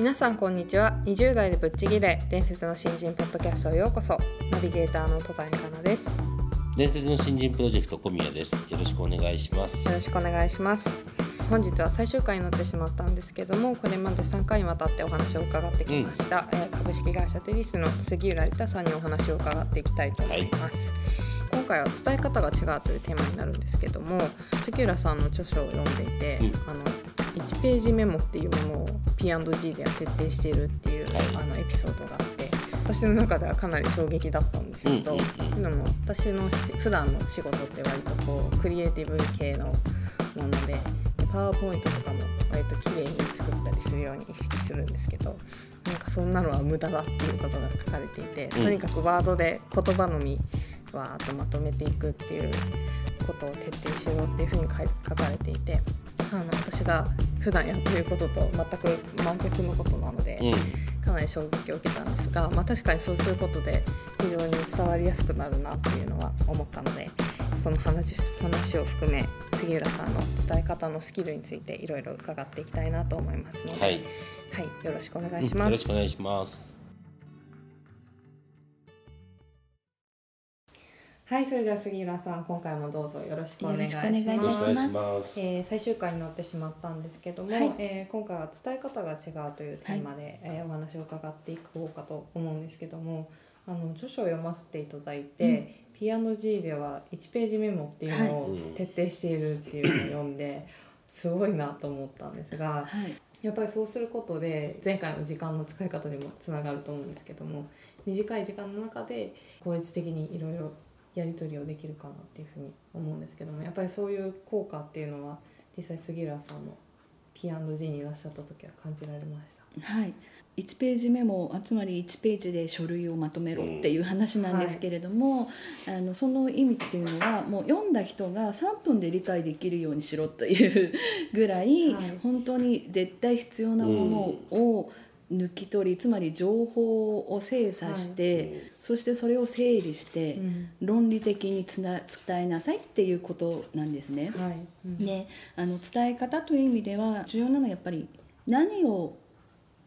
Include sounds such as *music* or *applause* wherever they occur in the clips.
皆さんこんにちは。20代でぶっちぎれ。伝説の新人ポッドキャストへようこそ。ナビゲーターの戸田恵香奈です。伝説の新人プロジェクト小宮です。よろしくお願いします。よろしくお願いします。本日は最終回になってしまったんですけどもこれまで3回にわたってお話を伺ってきました、えー株式会社テリスの杉浦理太さんにお話を伺っていきたいと思います、今回は伝え方が違うというテーマになるんですけども杉浦さんの著書を読んでいて、うん。あの1ページメモっていうものを P&G では徹底しているっていう、はい。あのエピソードがあって私の中ではかなり衝撃だったんですけど、うんうんうん。でも私のし普段の仕事って割とこうクリエイティブ系のものでパワーポイントとかも割と綺麗に作ったりするように意識するんですけどなんかそんなのは無駄だっていうことが書かれていて、うん。とにかくワードで言葉のみわーっとまとめていくっていうことを徹底しろっていうふうに書かれていてあの私が普段やってることと全く真逆のことなので。うんかなり衝撃を受けたんですが、まあ、確かにそうすることで非常に伝わりやすくなるなっていうのは思ったのでその話話を含め杉浦さんの伝え方のスキルについていろいろ伺っていきたいなと思いますので、はい、はいよろしくお願うんいします。よろしくお願いしますはい、それでは杉浦さん、今回もどうぞよろしくお願いします。よろしくお願いします。えー最終回になってしまったんですけども、はい。えー今回は伝え方が違うというテーマで、えーお話を伺っていこうかと思うんですけどもあの著書を読ませていただいて、P&G では1ページメモっていうのをはい。徹底しているっていうのを読んで、すごいなと思ったんですがはい、やっぱりそうすることで前回の時間の使い方にもつながると思うんですけども短い時間の中で効率的にいろいろやり取りをできるかなっていうふうに思うんですけどもやっぱりそういう効果っていうのは実際杉浦さんの P&G にいらっしゃった時は感じられました？はい、1ページメモつまり1ページで書類をまとめろっていう話なんですけれども、あのその意味っていうのはもう読んだ人が3分で理解できるようにしろというぐらい、はい。本当に絶対必要なものを抜き取りつまり情報を精査して、そしてそれを整理して、うん。論理的につな伝えなさいっていうことなんですね。はい、うん。であの伝え方という意味では重要なのはやっぱり何を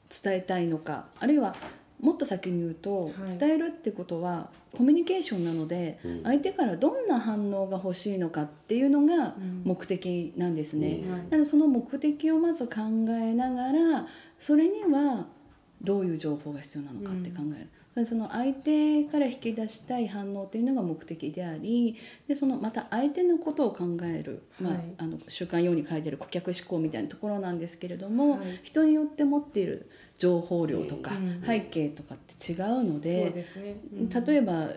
伝えたいのかあるいはもっと先に言うと、はい。伝えるってことはコミュニケーションなので、うん。相手からどんな反応が欲しいのかっていうのがうん。目的なんですね。うん。はい。なのでその目的をまず考えながらそれにはどういう情報が必要なのかって考える。でその相手から引き出したい反応っていうのが目的でありでそのまた相手のことを考える、まあはい。あの習慣用に書いてる顧客思考みたいなところなんですけれども、はい。人によって持っている情報量とかうん背景とかって違うので、例えば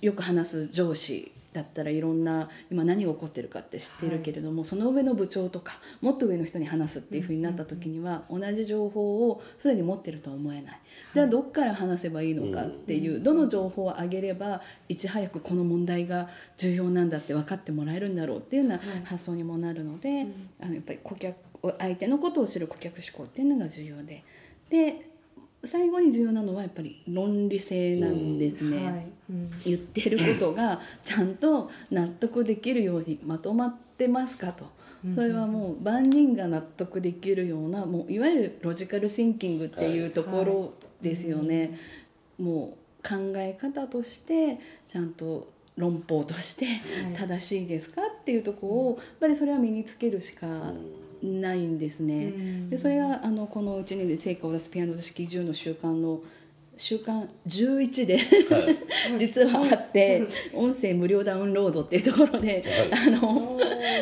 よく話す上司だったらいろんな今何が起こってるかって知っているけれども、その上の部長とかもっと上の人に話すっていうふうになった時には、同じ情報をすでに持ってるとは思えない。じゃあどっから話せばいいのかっていう、どの情報を上げればいち早くこの問題が重要なんだって分かってもらえるんだろうっていうようなはい。発想にもなるので、あのやっぱり顧客相手のことを知る顧客思考っていうのが重要でで最後に重要なのはやっぱり論理性なんですね。はいうん言ってることが *laughs* ちゃんと納得できるようにまとまってますかと。それはもう万人が納得できるようなもういわゆるロジカルシンキングっていうところですよね。もう考え方としてちゃんと論法として正しいですかっていうところをやっぱりそれは身につけるしかないんですね。うんでそれがあのこの1年で成果を出すピアノ式10の習慣の週間11ではい。*laughs* 実はあって音声無料ダウンロードっていうところであの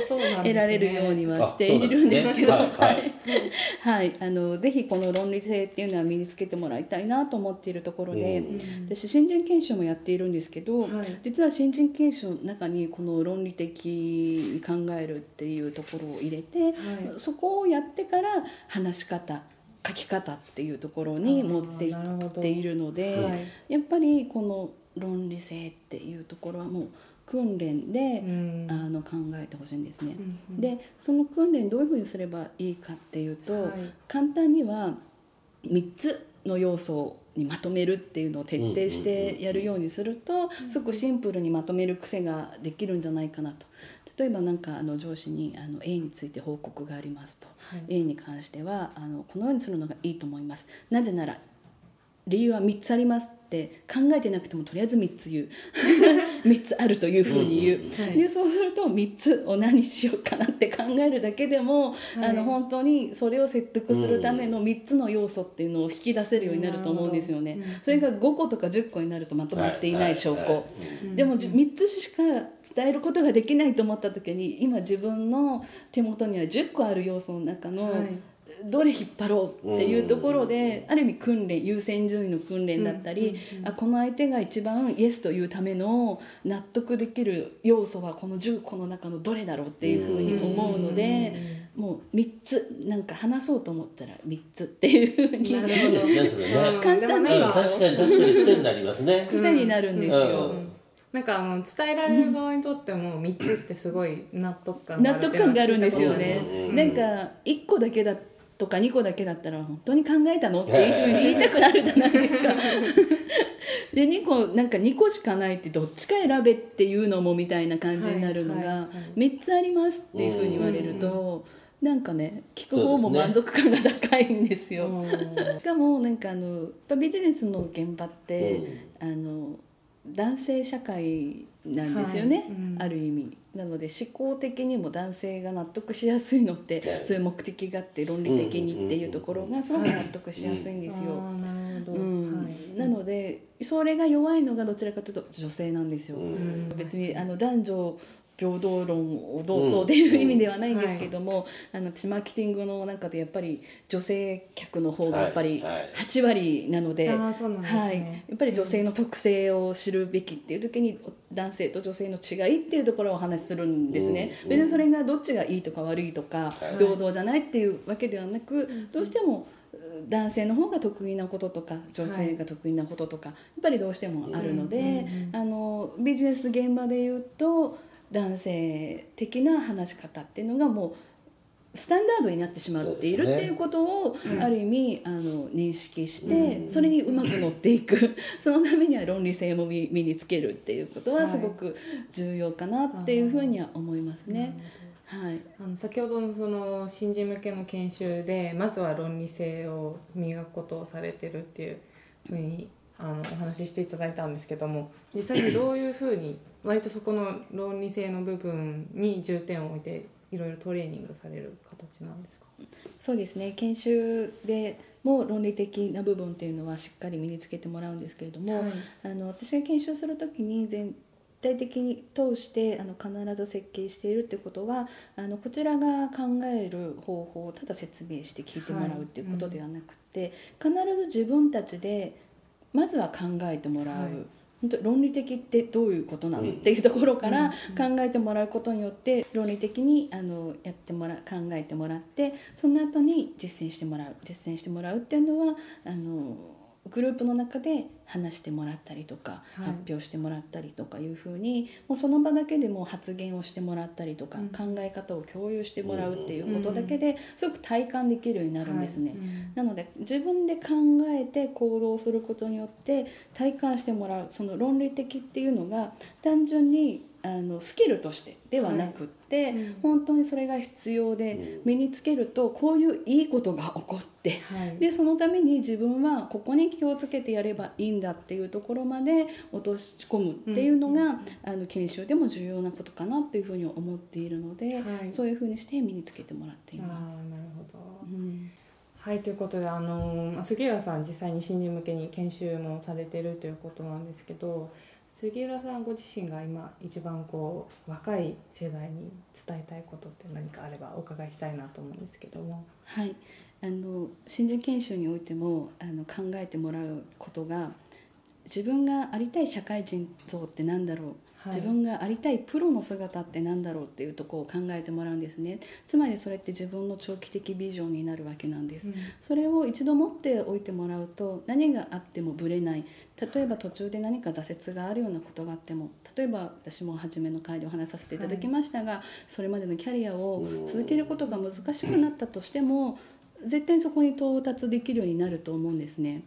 得られるようにはあしているんですけど、はい。あのぜひこの論理性っていうのは身につけてもらいたいなと思っているところで、うん。私新人研修もやっているんですけど、はい。実は新人研修の中にこの論理的に考えるっていうところを入れて、はい。そこをやってから話し方書き方っていうところに持っていっているので、はい。やっぱりこの論理性っていうところはもう訓練で、うん。あの考えてほしいんですね。うんでその訓練どういうふうにすればいいかっていうと、はい。簡単には3つの要素にまとめるっていうのを徹底してやるようにするとすごくシンプルにまとめる癖ができるんじゃないかなと。例えばなんかあの上司にあの A について報告がありますと、はい。A に関してはあのこのようにするのがいいと思います。なぜなら理由は3つありますって考えてなくてもとりあえず3つ言う3つあるというふうに言う、はい。でそうすると3つを何しようかなって考えるだけでも、はい。あの本当にそれを説得するための3つの要素っていうのを引き出せるようになると思うんですよね。うん。それが5個とか10個になるとまとまっていない証拠。はい。はい。はいでもじ3つしか伝えることができないと思った時に今自分の手元には10個ある要素の中のはいどれ引っ張ろうっていうところである意味訓練優先順位の訓練だったりあこの相手が一番イエスというための納得できる要素はこの10個の中のどれだろうっていうふうに思うのでもう3つなんか話そうと思ったら3つっていう。ふうになるいいですねそれね。うん。簡単なうん確かに確かに癖になりますね。癖になるんですよ。うん。なんかあの伝えられる側にとっても3つってすごい納得感があ納るっていうのは得感があるんですよね。なんか1個だけだとか2個だけだったら本当に考えたのって言いたくなるじゃないですか。*laughs* で2個なんか2個しかないってどっちか選べっていうのもみたいな感じになるのがはいはいはい3つありますっていうふうに言われるとなんかね聞く方も満足感が高いんですよ。うんしかもなんかあのやっぱビジネスの現場って、あの男性社会なんですよね、はい。うん。ある意味。なので思考的にも男性が納得しやすいのって、はいそういう目的があって論理的にっていうところがすごく納得しやすいんですよ。なのでそれが弱いのがどちらかというと女性なんですよ。別にあの男女平等論をどうとっていう意味ではないんですけども、あの私マーケティングの中でやっぱり女性客の方がやっぱりはいはい。8割なので、やっぱり女性の特性を知るべきっていう時に男性と女性の違いっていうところをお話しするんですね。うん別にそれがどっちがいいとか悪いとか、はい。平等じゃないっていうわけではなく、どうしても男性の方が得意なこととか女性が得意なこととか、やっぱりどうしてもあるので、うんうんうん。あのビジネス現場で言うと男性的な話し方っていうのがもうスタンダードになってしまっているっていうことを、ある意味あの認識して、うん。それにうまく乗っていく。*laughs* そのためには論理性も身身につけるっていうことはすごく重要かなっていうふうには思いますね。はい、あの先ほどのその新人向けの研修でまずは論理性を磨くことをされてるっていうふうにあのお話ししていただいたんですけども実際にどういうふうに割とそこの論理性の部分に重点を置いていろいろトレーニングされる形なんですか？そうですね。研修でも論理的な部分っていうのはしっかり身につけてもらうんですけれども、はい。あの私が研修する時に全体的に通してあの必ず設計しているってことはあのこちらが考える方法をただ説明して聞いてもらうっていうことではなくて、必ず自分たちでまずは考えてもらう。はい本当論理的ってどういうことなの、うんっていうところからうん。考えてもらうことによって論理的にあのやってもらう考えてもらってその後に実践してもらう実践してもらうっていうのはあのグループの中で話してもらったりとか、はい。発表してもらったりとかいうふうにもうその場だけでもう発言をしてもらったりとか、うん。考え方を共有してもらうっていうことだけですごく体感できるようになるんですね。はい。うん。なので自分で考えて行動することによって体感してもらうその論理的っていうのが単純にあのスキルとしてではなくって、うん。本当にそれが必要で身につけるとこういういいことが起こってはい。でそのために自分はここに気をつけてやればいいんだっていうところまで落とし込むっていうのが、あの研修でも重要なことかなっていうふうに思っているので、はい。そういうふうにして身につけてもらっています。なるほど。うん。はいということであのまあ杉浦さん実際に新人向けに研修もされてるということなんですけど杉浦さんご自身が今一番こう若い世代に伝えたいことって何かあればお伺いしたいなと思うんですけども。はい、あの新人研修においてもあの考えてもらうことが自分がありたい社会人像って何だろう、自分がありたいプロの姿って何だろうっていうところを考えてもらうんですね。つまりそれって自分の長期的ビジョンになるわけなんです、うん。それを一度持っておいてもらうと何があってもぶれない。例えば途中で何か挫折があるようなことがあっても例えば私も初めの回でお話しさせていただきましたが、それまでのキャリアを続けることが難しくなったとしても絶対そこに到達できるようになると思うんですね。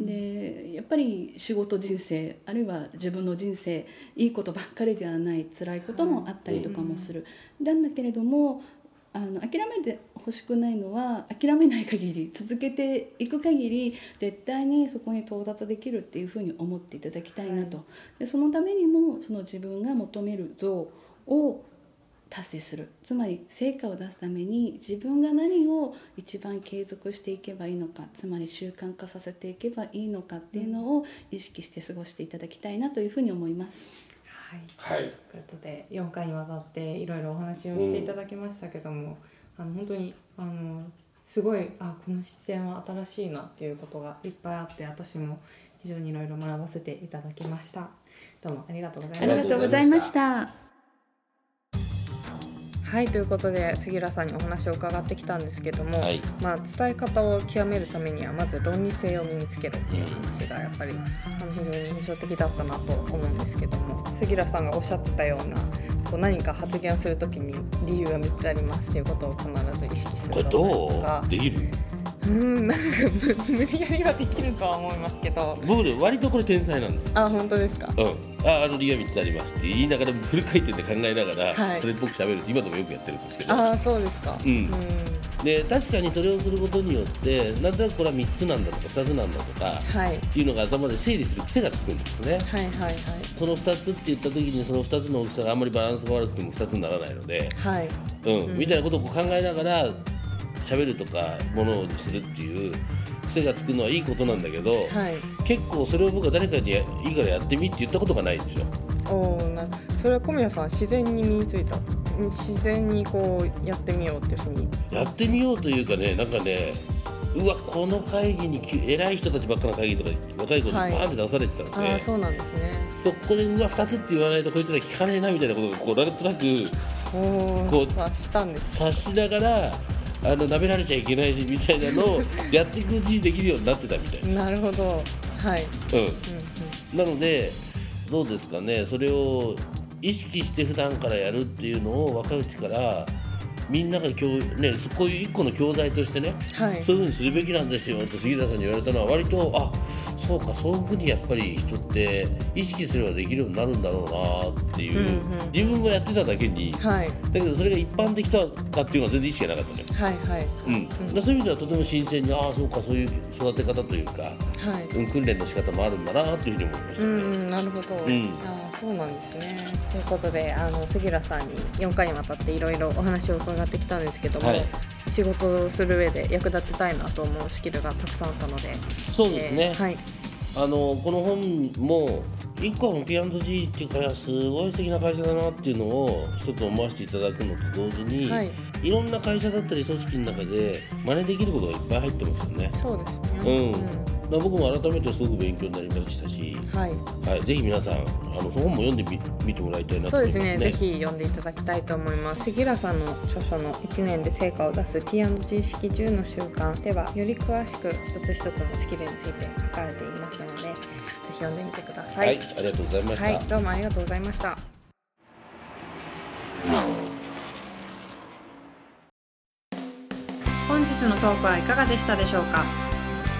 でやっぱり仕事人生あるいは自分の人生いいことばっかりではない辛いこともあったりとかもする。なんだけれどもあの諦めてほしくないのは諦めない限り続けていく限り絶対にそこに到達できるっていうふうに思っていただきたいなと、でそのためにもその自分が求める像を達成する。つまり成果を出すために自分が何を一番継続していけばいいのかつまり習慣化させていけばいいのかっていうのを意識して過ごしていただきたいなというふうに思います。はい。はい。ということで4回にわたっていろいろお話をしていただきましたけども、あの本当にあのすごいあこの視点は新しいなっていうことがいっぱいあって私も非常にいろいろ学ばせていただきました。どうもありがとうございあました。りがとうございました。はいということで杉浦さんにお話を伺ってきたんですけども、はい。まあ、伝え方を極めるためにはまず論理性を身につけるっていう話がやっぱりあの非常に印象的だったなと思うんですけども杉浦さんがおっしゃってたようなこう何か発言をするときに理由が3つありますっていうことを必ず意識するこれだったりとどかう？できる？うーんなんか無無理やりはできるとは思いますけど。僕ね割とこれ天才なんですよ。あ本当ですか？うん、ああの理由は3つありますって言いながらフル回転で考えながら、はい。それっぽく喋るって今でもよくやってるんですけど。ああそうですか。うん。で確かにそれをすることによってなんとなくこれは3つなんだとか2つなんだとかはい。っていうのが頭で整理する癖がつくんですね。はいはいはい。その2つって言った時にその2つの大きさがあんまりバランスが悪くても2つにならないので、はいうんみたいなことをこう考えながら喋るとかものにするっていう癖がつくのはいいことなんだけど、はい。結構それを僕は誰かにやいいからやってみって言ったことがないんですよ。おおなそれは小宮さん自然に身についた。自然にこうやってみようっていうふうに。やってみようというかねなんかねうわこの会議にき偉い人たちばっかの会議とか若い子にバはい。ーンって出されてたので、ああそうなんですね。そこでうわ2つって言わないとこいつら聞かねえなみたいなことがこうなんとなくおこうお察したんです。察しながらあの舐められちゃいけないしみたいなのをやっていくうちにできるようになってたみたいな。なるほど。はい、うん。うんなのでどうですかね。それを意識して普段からやるっていうのを若いうちからみんなが教、ね、こういう一個の教材としてね、うん、はい。そういうふうにするべきなんですよと杉田さんに言われたのは割とあそうかそういうふうにやっぱり人って意識すればできるようになるんだろうなっていう、うんうん。自分がやってただけにだはい。けどそれが一般的かっていうのは全然意識がなかったのよ。はいはい。うん。だからそういう意味ではとても新鮮にああそうかそういう育て方というか、はい。うん、訓練の仕方もあるんだなっていうふうに思いました。うね。ん、なるほど、ん。ああそうなんですね。ということであの杉浦さんに4回にわたっていろいろお話を伺ってきたんですけども、はい。仕事をする上で役立てたいなと思うスキルがたくさんあったので。そうですね、えーはいあのこの本も一個は P&G っていう会社すごい素敵な会社だなっていうのを一つ思わせていただくのと同時に、はい。い、ろんな会社だったり組織の中で真似できることがいっぱい入ってますよね。そうですうん。ね、だから僕も改めてすごく勉強になりましたし、はいはい、ぜひ皆さんあの本も読んでみ見てもらいたいなとそう思いますね。ですねぜひ読んでいただきたいと思います杉浦さんの著書の1年で成果を出す P&G 式10の習慣ではより詳しく一つ一つのスキルについて書かれていますのでぜひ読んでみてくださはい、ありがとうございました。はい、どうもありがとうございました。本日のトークはいかがでしたでしょうか？